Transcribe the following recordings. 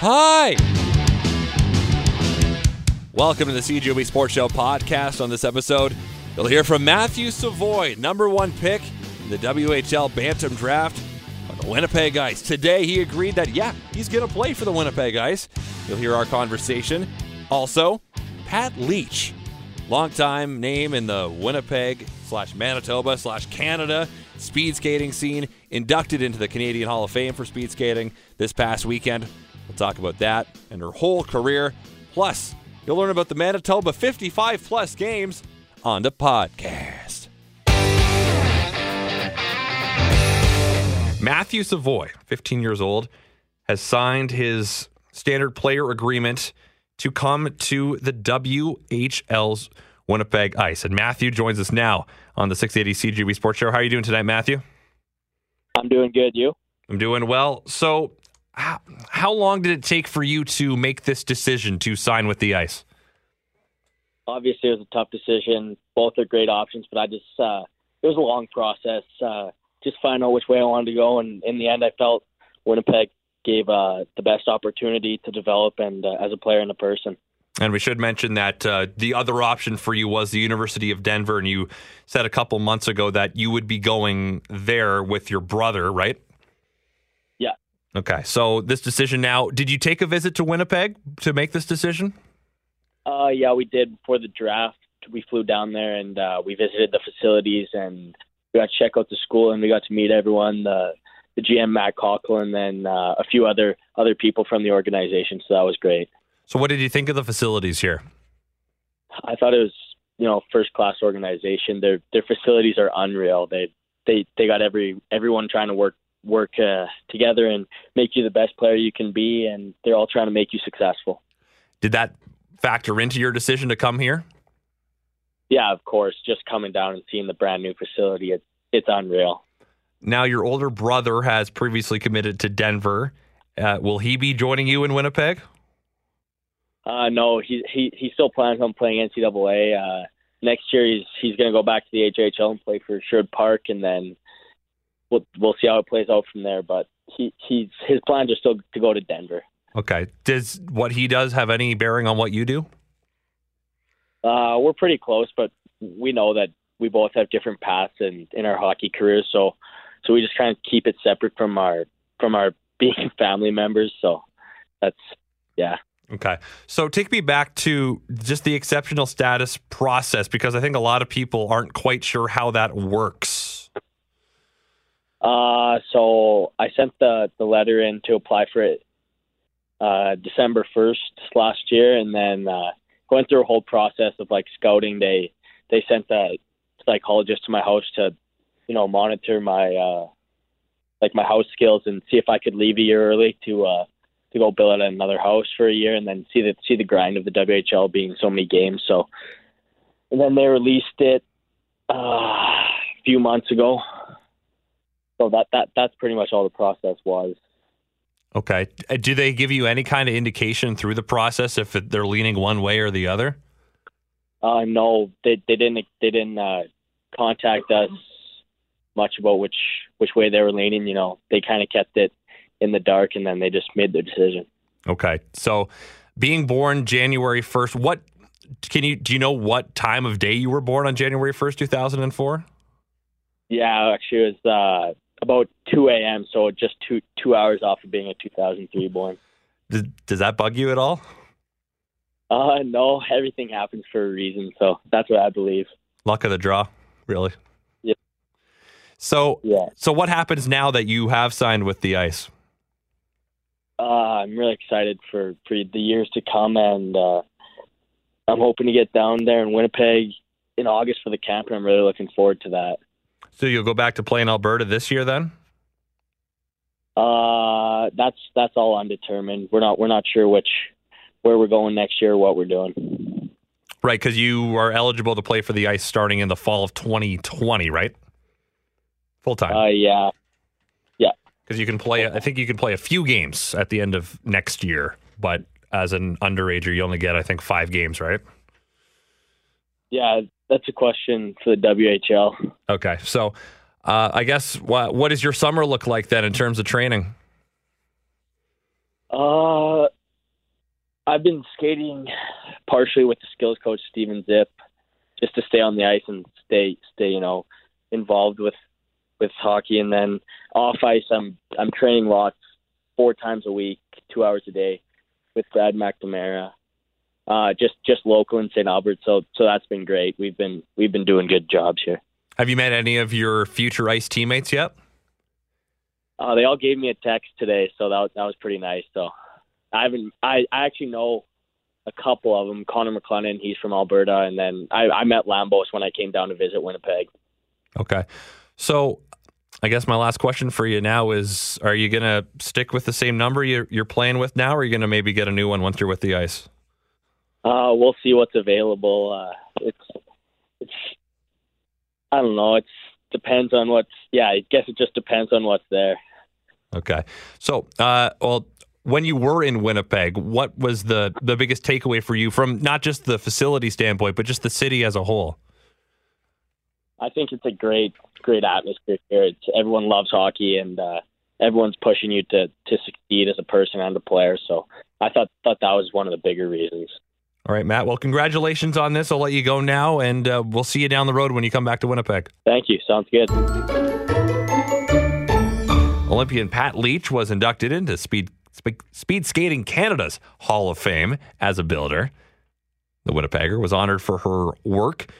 Hi. Welcome to the CJOB Sports Show podcast. On this episode, you'll hear from Matthew Savoie, number one pick in the WHL Bantam Draft on the Winnipeg Ice. Today, he agreed that, yeah, he's going to play for the Winnipeg Ice. You'll hear our conversation. Also, Pat Leach, longtime name in the Winnipeg slash Manitoba slash Canada speed skating scene, inducted into the Canadian Hall of Fame for speed skating this past weekend. We'll talk about that and her whole career. Plus, you'll learn about the Manitoba 55 plus games on the podcast. Matthew Savoie, 15 years old, has signed his standard player agreement to come to the WHL's Winnipeg Ice. And Matthew joins us now on the 680 CJOB Sports Show. How are you doing tonight, Matthew? I'm doing good. You? I'm doing well. So, how, how long did it take for you to make this decision to sign with the Ice? Obviously, it was a tough decision. Both are great options, but I just uh, it was a long process. Uh, just find out which way I wanted to go, and in the end, I felt Winnipeg gave uh, the best opportunity to develop and uh, as a player and a person. And we should mention that uh, the other option for you was the University of Denver, and you said a couple months ago that you would be going there with your brother, right? Okay. So this decision now, did you take a visit to Winnipeg to make this decision? Uh, yeah, we did before the draft. We flew down there and uh, we visited the facilities and we got to check out the school and we got to meet everyone. The the GM Matt Cockell and then uh, a few other other people from the organization. So that was great. So what did you think of the facilities here? I thought it was you know first class organization. Their their facilities are unreal. They they they got every everyone trying to work work uh, together and make you the best player you can be, and they're all trying to make you successful. Did that factor into your decision to come here? Yeah, of course. Just coming down and seeing the brand new facility, it's it's unreal. Now, your older brother has previously committed to Denver. Uh, will he be joining you in Winnipeg? Uh, no, he he he still plans on playing NCAA. Uh, next year, he's he's going to go back to the HHL and play for Sherwood Park, and then we'll we'll see how it plays out from there. But he he's his plans are still to go to Denver. Okay. Does what he does have any bearing on what you do? Uh, we're pretty close, but we know that we both have different paths in, in our hockey careers. So, so we just kind of keep it separate from our from our being family members. So that's yeah. Okay. So take me back to just the exceptional status process because I think a lot of people aren't quite sure how that works. Uh, so I sent the, the letter in to apply for it uh, December 1st last year, and then uh, going through a whole process of like scouting. They they sent a psychologist to my house to, you know, monitor my uh, like my house skills and see if I could leave a year early to uh, to go build another house for a year and then see the see the grind of the WHL being so many games. So, and then they released it uh, a few months ago. So that that that's pretty much all the process was. Okay. Uh, Do they give you any kind of indication through the process if they're leaning one way or the other? Uh, no, they they didn't they didn't uh, contact us much about which which way they were leaning. You know, they kind of kept it in the dark, and then they just made their decision. Okay. So, being born January 1st, what can you do you know what time of day you were born on January 1st, 2004? Yeah, actually, it was uh, about two a.m. So just two two hours off of being a 2003 born. Does, does that bug you at all? Uh, no, everything happens for a reason. So that's what I believe. Luck of the draw, really. Yeah. So, Yeah. so what happens now that you have signed with the Ice? Uh, I'm really excited for, for the years to come, and uh, I'm hoping to get down there in Winnipeg in August for the camp, and I'm really looking forward to that. So you'll go back to playing Alberta this year then? Uh, that's that's all undetermined. We're not we're not sure which where we're going next year, or what we're doing. Right, because you are eligible to play for the Ice starting in the fall of 2020, right? Full time. Uh, yeah, yeah, Because you can play, I think you can play a few games at the end of next year, but as an underager, you only get, I think, five games, right? yeah. That's a question for the WHL. Okay, so uh, I guess what what does your summer look like then in terms of training? Uh, I've been skating partially with the skills coach Steven Zip, just to stay on the ice and stay stay you know involved with with hockey. And then off ice, I'm I'm training lots, four times a week, two hours a day, with Brad McNamara. Uh, just just local in St. Albert, so so that's been great. We've been we've been doing good jobs here. Have you met any of your future ice teammates yet? Uh, they all gave me a text today, so that was, that was pretty nice. So I haven't. I, I actually know a couple of them. Connor McClennon, he's from Alberta, and then I, I met Lambos when I came down to visit Winnipeg. Okay, so I guess my last question for you now is: Are you going to stick with the same number you're, you're playing with now, or are you going to maybe get a new one once you're with the ice? Uh, we'll see what's available. Uh, it's it's I don't know. It's depends on what's. Yeah, I guess it just depends on what's there. Okay. So, uh, well, when you were in Winnipeg, what was the the biggest takeaway for you from not just the facility standpoint, but just the city as a whole? I think it's a great, great atmosphere here. It's, everyone loves hockey, and uh, everyone's pushing you to to succeed as a person and a player. So, I thought thought that was one of the bigger reasons. All right, Matt. Well, congratulations on this. I'll let you go now, and uh, we'll see you down the road when you come back to Winnipeg. Thank you. Sounds good. Olympian Pat Leach was inducted into Speed, Speed Skating Canada's Hall of Fame as a builder. The Winnipegger was honored for her work,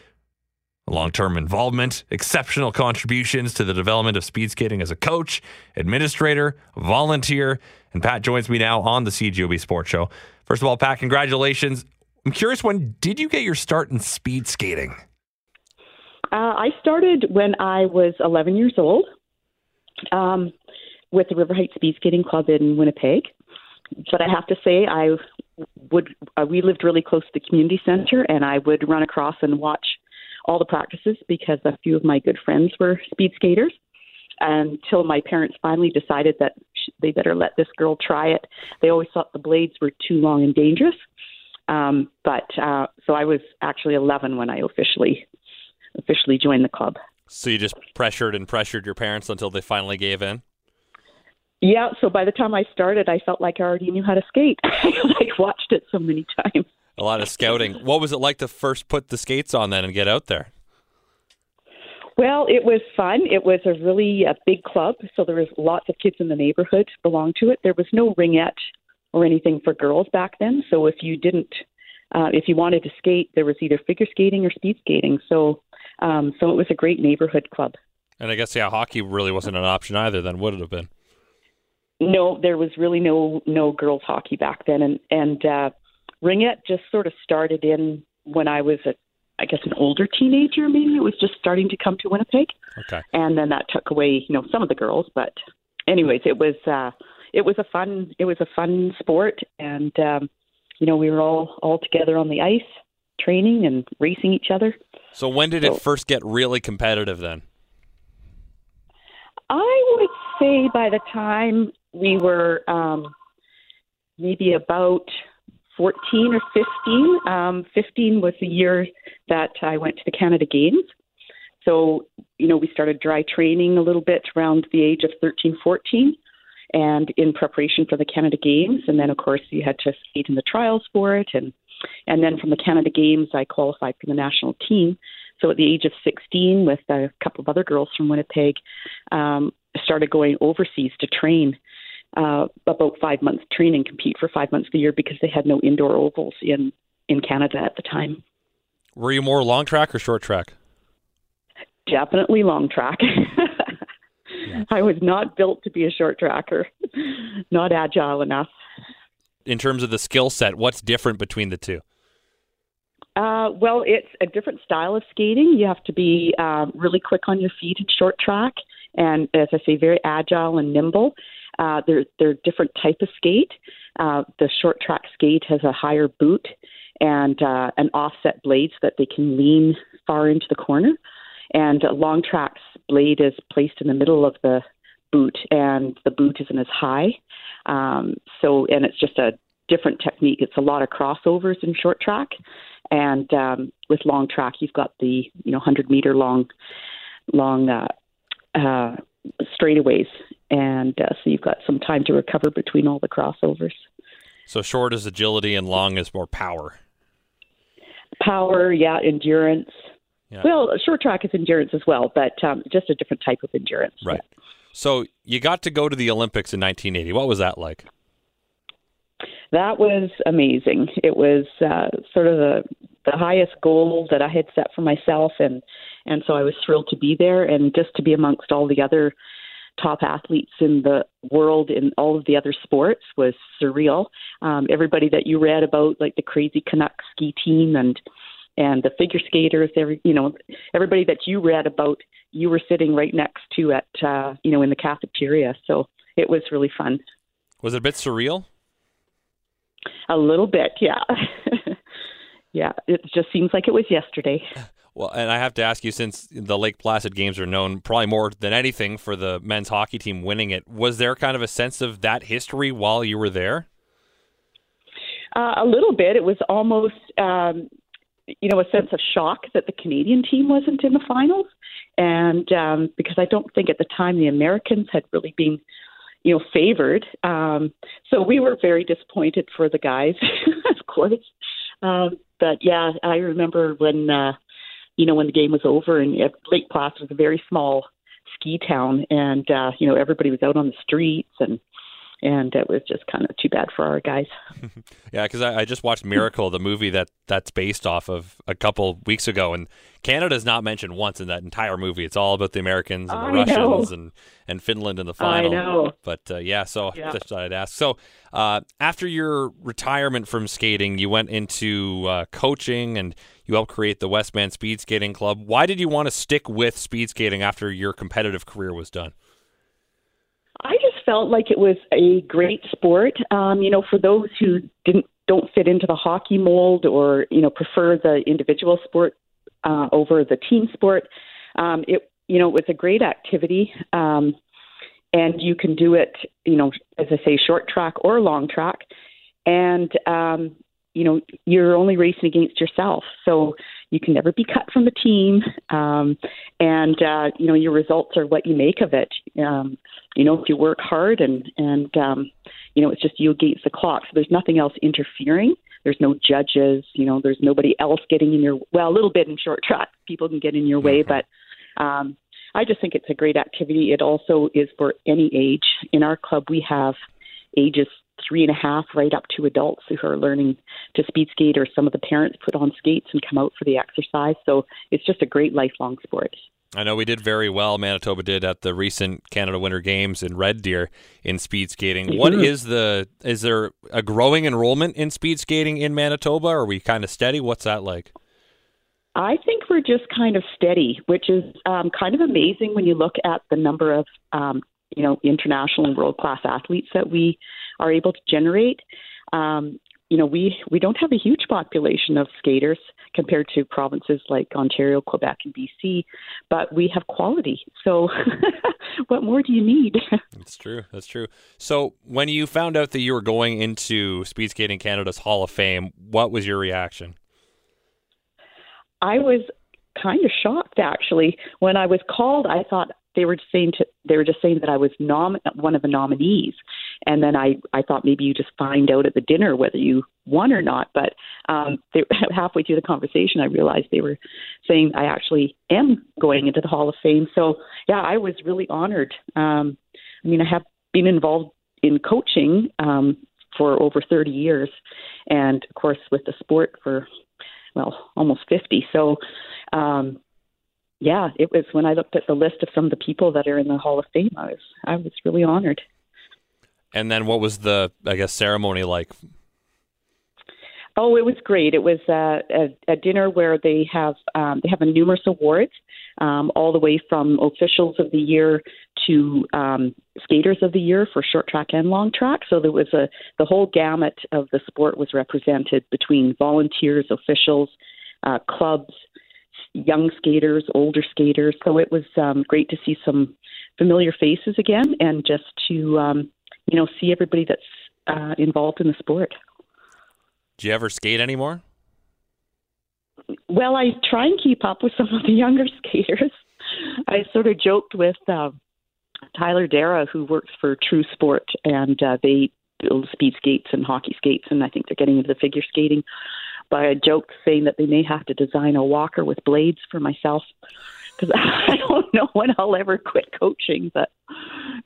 long term involvement, exceptional contributions to the development of speed skating as a coach, administrator, volunteer. And Pat joins me now on the CJOB Sports Show. First of all, Pat, congratulations. I'm curious, when did you get your start in speed skating? Uh, I started when I was 11 years old. Um, with the River Heights Speed Skating Club in Winnipeg. But I have to say, I would uh, we lived really close to the community center, and I would run across and watch all the practices because a few of my good friends were speed skaters. Until my parents finally decided that they better let this girl try it. They always thought the blades were too long and dangerous. Um, but uh, so I was actually 11 when I officially officially joined the club. So you just pressured and pressured your parents until they finally gave in. Yeah, so by the time I started, I felt like I already knew how to skate. I watched it so many times. A lot of scouting. What was it like to first put the skates on then and get out there? Well, it was fun. It was a really a big club, so there was lots of kids in the neighborhood belonged to it. There was no ringette or anything for girls back then, so if you didn't, uh, if you wanted to skate, there was either figure skating or speed skating. So, um, so it was a great neighborhood club. And I guess yeah, hockey really wasn't an option either. Then would it have been? no, there was really no no girls hockey back then, and and uh, ringette just sort of started in when I was a, I guess an older teenager. Maybe it was just starting to come to Winnipeg. Okay. And then that took away, you know, some of the girls, but anyways, it was uh, it was a fun it was a fun sport, and um, you know we were all all together on the ice, training and racing each other. So when did so, it first get really competitive then? I would say by the time we were um, maybe about 14 or 15. Um, 15 was the year that I went to the Canada Games. So, you know, we started dry training a little bit around the age of 13, 14, and in preparation for the Canada Games. And then, of course, you had to skate in the trials for it. And, and then from the Canada Games, I qualified for the national team. So at the age of 16, with a couple of other girls from Winnipeg, um, started going overseas to train uh, about five months train and compete for five months of the year because they had no indoor ovals in in Canada at the time. Were you more long track or short track? Definitely long track. yeah. I was not built to be a short tracker, not agile enough. In terms of the skill set, what's different between the two? Uh, well, it's a different style of skating. You have to be um, really quick on your feet in short track, and as I say, very agile and nimble. Uh, they're they're different type of skate. Uh, the short track skate has a higher boot and uh, an offset blade so that they can lean far into the corner. And a long track's blade is placed in the middle of the boot, and the boot isn't as high. Um, so, and it's just a different technique. It's a lot of crossovers in short track, and um, with long track, you've got the you know hundred meter long, long uh, uh, straightaways and uh, so you've got some time to recover between all the crossovers. So short is agility and long is more power. Power, yeah, endurance. Yeah. Well, short track is endurance as well, but um, just a different type of endurance. Right. Yeah. So you got to go to the Olympics in 1980. What was that like? That was amazing. It was uh, sort of the the highest goal that I had set for myself, and and so I was thrilled to be there and just to be amongst all the other top athletes in the world in all of the other sports was surreal. Um, everybody that you read about, like the crazy Canuck ski team and and the figure skaters, every you know, everybody that you read about, you were sitting right next to at uh, you know in the cafeteria. So it was really fun. Was it a bit surreal? A little bit, yeah. yeah, it just seems like it was yesterday. Well, and I have to ask you, since the Lake Placid games are known probably more than anything for the men's hockey team winning it, was there kind of a sense of that history while you were there? Uh, a little bit. It was almost, um, you know, a sense of shock that the Canadian team wasn't in the finals, and um, because I don't think at the time the Americans had really been, you know, favored. Um, so we were very disappointed for the guys, of course. Um, but yeah, I remember when. Uh, you know, when the game was over, and Lake Placid was a very small ski town, and uh, you know everybody was out on the streets and and it was just kind of too bad for our guys. yeah, because I, I, just watched Miracle, the movie that that's based off of a couple weeks ago, and Canada's not mentioned once in that entire movie. It's all about the Americans and the I Russians know. and and Finland in the final. I know. But uh, yeah, so yeah. just I'd ask. So uh, after your retirement from skating, you went into uh, coaching and you helped create the Westman Speed Skating Club. Why did you want to stick with speed skating after your competitive career was done? I just felt like it was a great sport. Um, you know, for those who didn't don't fit into the hockey mold or you know prefer the individual sport uh, over the team sport, um, it you know it was a great activity. Um, and you can do it, you know, as I say, short track or long track. And um, you know, you're only racing against yourself. So you can never be cut from the team. Um, and, uh, you know, your results are what you make of it. Um, you know, if you work hard and, and, um, you know, it's just you against the clock. So there's nothing else interfering. There's no judges, you know, there's nobody else getting in your, well, a little bit in short track, people can get in your way, mm-hmm. but, um, I just think it's a great activity. It also is for any age. In our club, we have ages three and a half right up to adults who are learning to speed skate, or some of the parents put on skates and come out for the exercise. So it's just a great lifelong sport. I know we did very well. Manitoba did at the recent Canada Winter Games in Red Deer in speed skating. Mm-hmm. What is the is there a growing enrollment in speed skating in Manitoba? Are we kind of steady? What's that like? I think we're just kind of steady, which is um, kind of amazing when you look at the number of um, you know international and world class athletes that we are able to generate. Um, you know, we we don't have a huge population of skaters compared to provinces like Ontario, Quebec, and BC, but we have quality. So, what more do you need? That's true. That's true. So, when you found out that you were going into Speed Skating Canada's Hall of Fame, what was your reaction? I was kind of shocked actually. When I was called, I thought they were just saying to, they were just saying that I was nom- one of the nominees, and then I I thought maybe you just find out at the dinner whether you won or not. But um, they, halfway through the conversation, I realized they were saying I actually am going into the Hall of Fame. So yeah, I was really honored. Um, I mean, I have been involved in coaching um, for over 30 years, and of course with the sport for well almost 50. So um, yeah, it was when I looked at the list of some of the people that are in the Hall of Fame, I was I was really honored. And then what was the I guess ceremony like? Oh, it was great. It was uh, a, a dinner where they have um, they have a numerous awards, um, all the way from officials of the year to um, skaters of the year for short track and long track. So there was a the whole gamut of the sport was represented between volunteers, officials, uh, clubs, young skaters, older skaters. So it was um, great to see some familiar faces again, and just to um, you know see everybody that's uh, involved in the sport. Do you ever skate anymore? Well, I try and keep up with some of the younger skaters. I sort of joked with uh, Tyler Dara, who works for True Sport, and uh, they build speed skates and hockey skates, and I think they're getting into the figure skating. But a joke saying that they may have to design a walker with blades for myself because I don't know when I'll ever quit coaching. But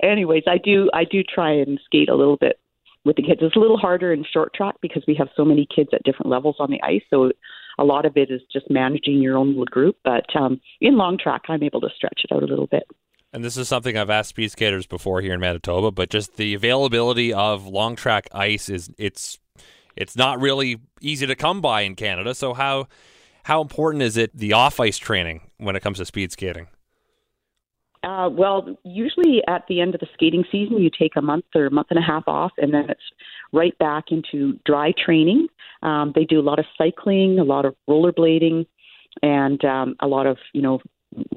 anyways, I do I do try and skate a little bit with the kids. It's a little harder in short track because we have so many kids at different levels on the ice. So a lot of it is just managing your own little group. But um, in long track, I'm able to stretch it out a little bit. And this is something I've asked speed skaters before here in Manitoba, but just the availability of long track ice is it's it's not really easy to come by in Canada. So how how important is it the off ice training when it comes to speed skating? Uh, well, usually at the end of the skating season, you take a month or a month and a half off, and then it's right back into dry training. Um, they do a lot of cycling, a lot of rollerblading, and um, a lot of you know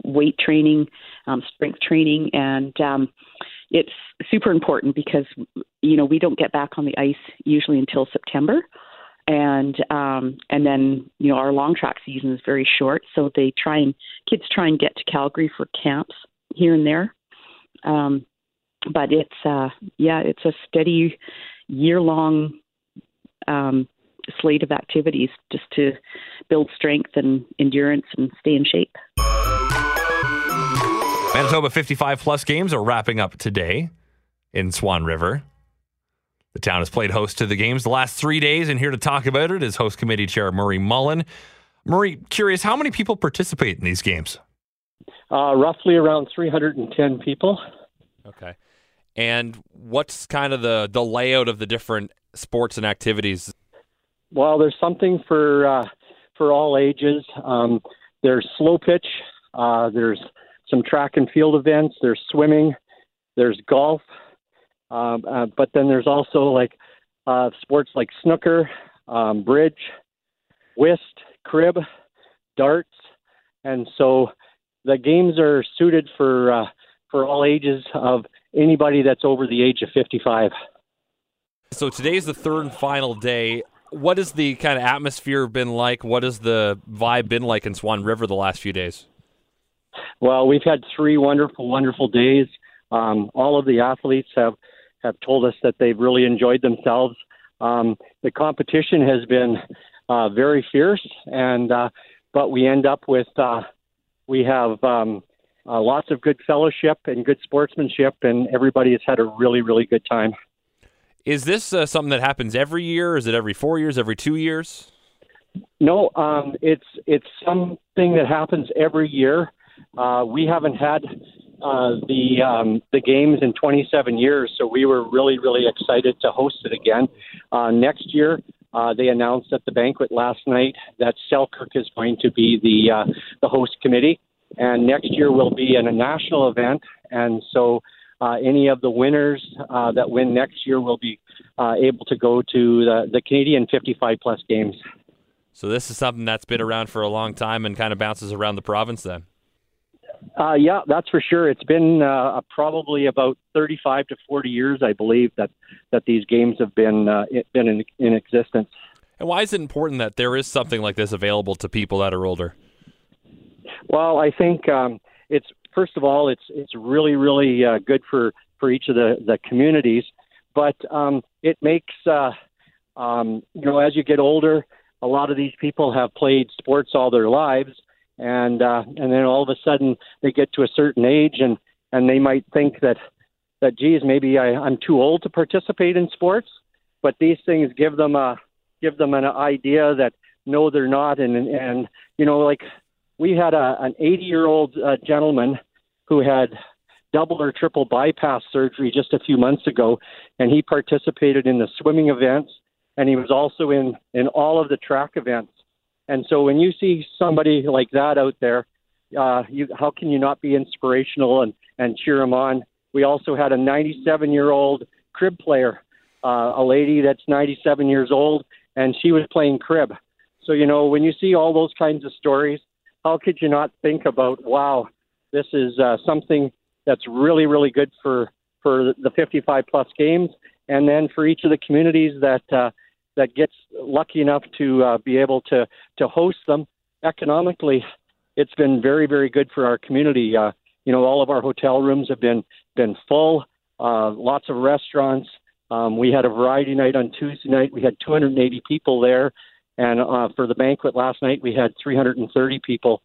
weight training, um, strength training, and um, it's super important because you know we don't get back on the ice usually until September, and um, and then you know our long track season is very short, so they try and kids try and get to Calgary for camps here and there, um, but it's uh, yeah it's a steady year long um, slate of activities just to build strength and endurance and stay in shape. Manitoba 55 plus games are wrapping up today in Swan River. The town has played host to the games the last three days, and here to talk about it is host committee chair Murray Mullen. Murray, curious, how many people participate in these games? Uh, roughly around 310 people. Okay. And what's kind of the, the layout of the different sports and activities? Well, there's something for uh, for all ages. Um, there's slow pitch. Uh, there's some track and field events. There's swimming. There's golf. Um, uh, but then there's also like uh, sports like snooker, um, bridge, whist, crib, darts, and so the games are suited for uh, for all ages of anybody that's over the age of 55. So today is the third and final day. What has the kind of atmosphere been like? What has the vibe been like in Swan River the last few days? Well, we've had three wonderful, wonderful days. Um, all of the athletes have have told us that they've really enjoyed themselves. Um, the competition has been uh, very fierce, and uh, but we end up with uh, we have um, uh, lots of good fellowship and good sportsmanship, and everybody has had a really, really good time. Is this uh, something that happens every year? Is it every four years? Every two years? No, um, it's it's something that happens every year. Uh, we haven't had uh, the um, the games in 27 years, so we were really really excited to host it again. Uh, next year, uh, they announced at the banquet last night that Selkirk is going to be the uh, the host committee, and next year will be a national event, and so. Uh, any of the winners uh, that win next year will be uh, able to go to the, the Canadian 55 plus games. So this is something that's been around for a long time and kind of bounces around the province then. Uh, yeah, that's for sure. It's been uh, probably about 35 to 40 years, I believe, that that these games have been uh, been in, in existence. And why is it important that there is something like this available to people that are older? Well, I think um, it's first of all, it's it's really really uh, good for for each of the the communities, but um, it makes uh, um, you know as you get older, a lot of these people have played sports all their lives and uh, and then all of a sudden they get to a certain age and and they might think that that geez maybe I, I'm too old to participate in sports, but these things give them a give them an idea that no they're not. And and you know like we had a an 80 year old uh, gentleman who had double or triple bypass surgery just a few months ago and he participated in the swimming events and he was also in in all of the track events and so when you see somebody like that out there, uh, you, how can you not be inspirational and, and cheer them on? We also had a 97 year old crib player, uh, a lady that's 97 years old, and she was playing crib. So, you know, when you see all those kinds of stories, how could you not think about, wow, this is uh, something that's really, really good for, for the 55 plus games, and then for each of the communities that uh, that gets lucky enough to uh, be able to to host them economically it's been very very good for our community uh, you know, all of our hotel rooms have been been full. Uh, lots of restaurants. Um, we had a variety night on Tuesday night. We had 280 people there, and uh, for the banquet last night, we had 330 people.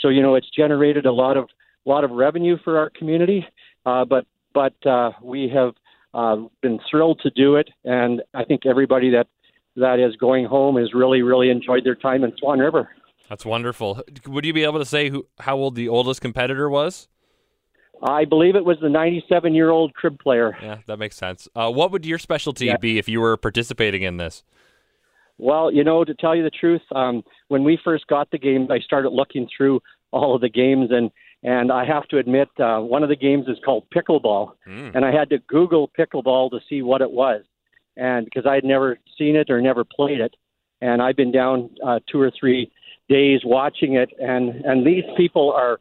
So you know, it's generated a lot of lot of revenue for our community. Uh, but but uh, we have uh, been thrilled to do it, and I think everybody that that is going home has really really enjoyed their time in Swan River. That's wonderful. Would you be able to say who how old the oldest competitor was? I believe it was the 97 year old crib player. Yeah, that makes sense. Uh, what would your specialty yeah. be if you were participating in this? Well, you know, to tell you the truth, um, when we first got the games, I started looking through all of the games, and and I have to admit, uh, one of the games is called pickleball, mm. and I had to Google pickleball to see what it was, and because I had never seen it or never played it, and I've been down uh, two or three days watching it, and and these people are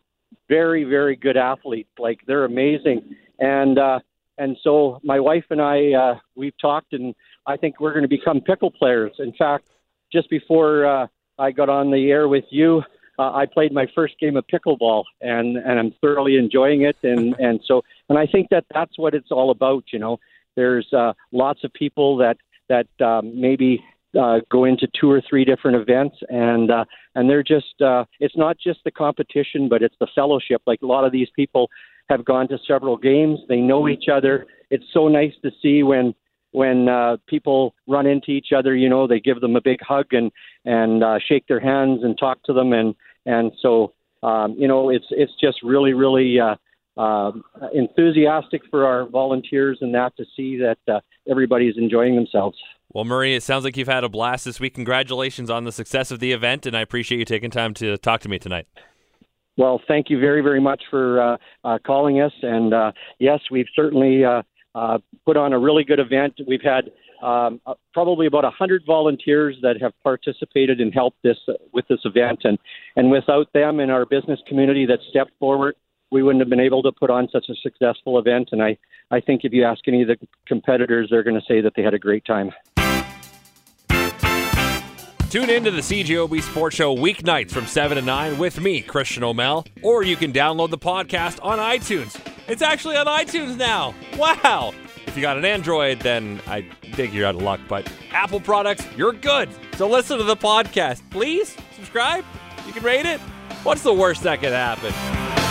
very very good athletes, like they're amazing, and uh, and so my wife and I uh, we've talked, and I think we're going to become pickle players. In fact, just before uh, I got on the air with you uh, I played my first game of pickleball, and and I'm thoroughly enjoying it. And and so and I think that that's what it's all about. You know, there's uh, lots of people that that um, maybe uh, go into two or three different events, and uh, and they're just uh, it's not just the competition, but it's the fellowship. Like a lot of these people have gone to several games, they know each other. It's so nice to see when when uh, people run into each other, you know, they give them a big hug and and uh, shake their hands and talk to them, and and so um, you know, it's it's just really really uh, uh, enthusiastic for our volunteers and that to see that uh, everybody's enjoying themselves. Well, Murray, it sounds like you've had a blast this week. Congratulations on the success of the event, and I appreciate you taking time to talk to me tonight. Well, thank you very, very much for uh, uh, calling us. And uh, yes, we've certainly uh, uh, put on a really good event. We've had um, uh, probably about 100 volunteers that have participated and helped this uh, with this event, and and without them in our business community that stepped forward, we wouldn't have been able to put on such a successful event. And I I think if you ask any of the competitors, they're going to say that they had a great time. Tune in to the CJOB Sports Show weeknights from 7 to 9 with me, Christian O'Mel, or you can download the podcast on iTunes. It's actually on iTunes now. Wow. If you got an Android, then I think you're out of luck. But Apple products, you're good. So listen to the podcast. Please subscribe. You can rate it. What's the worst that could happen?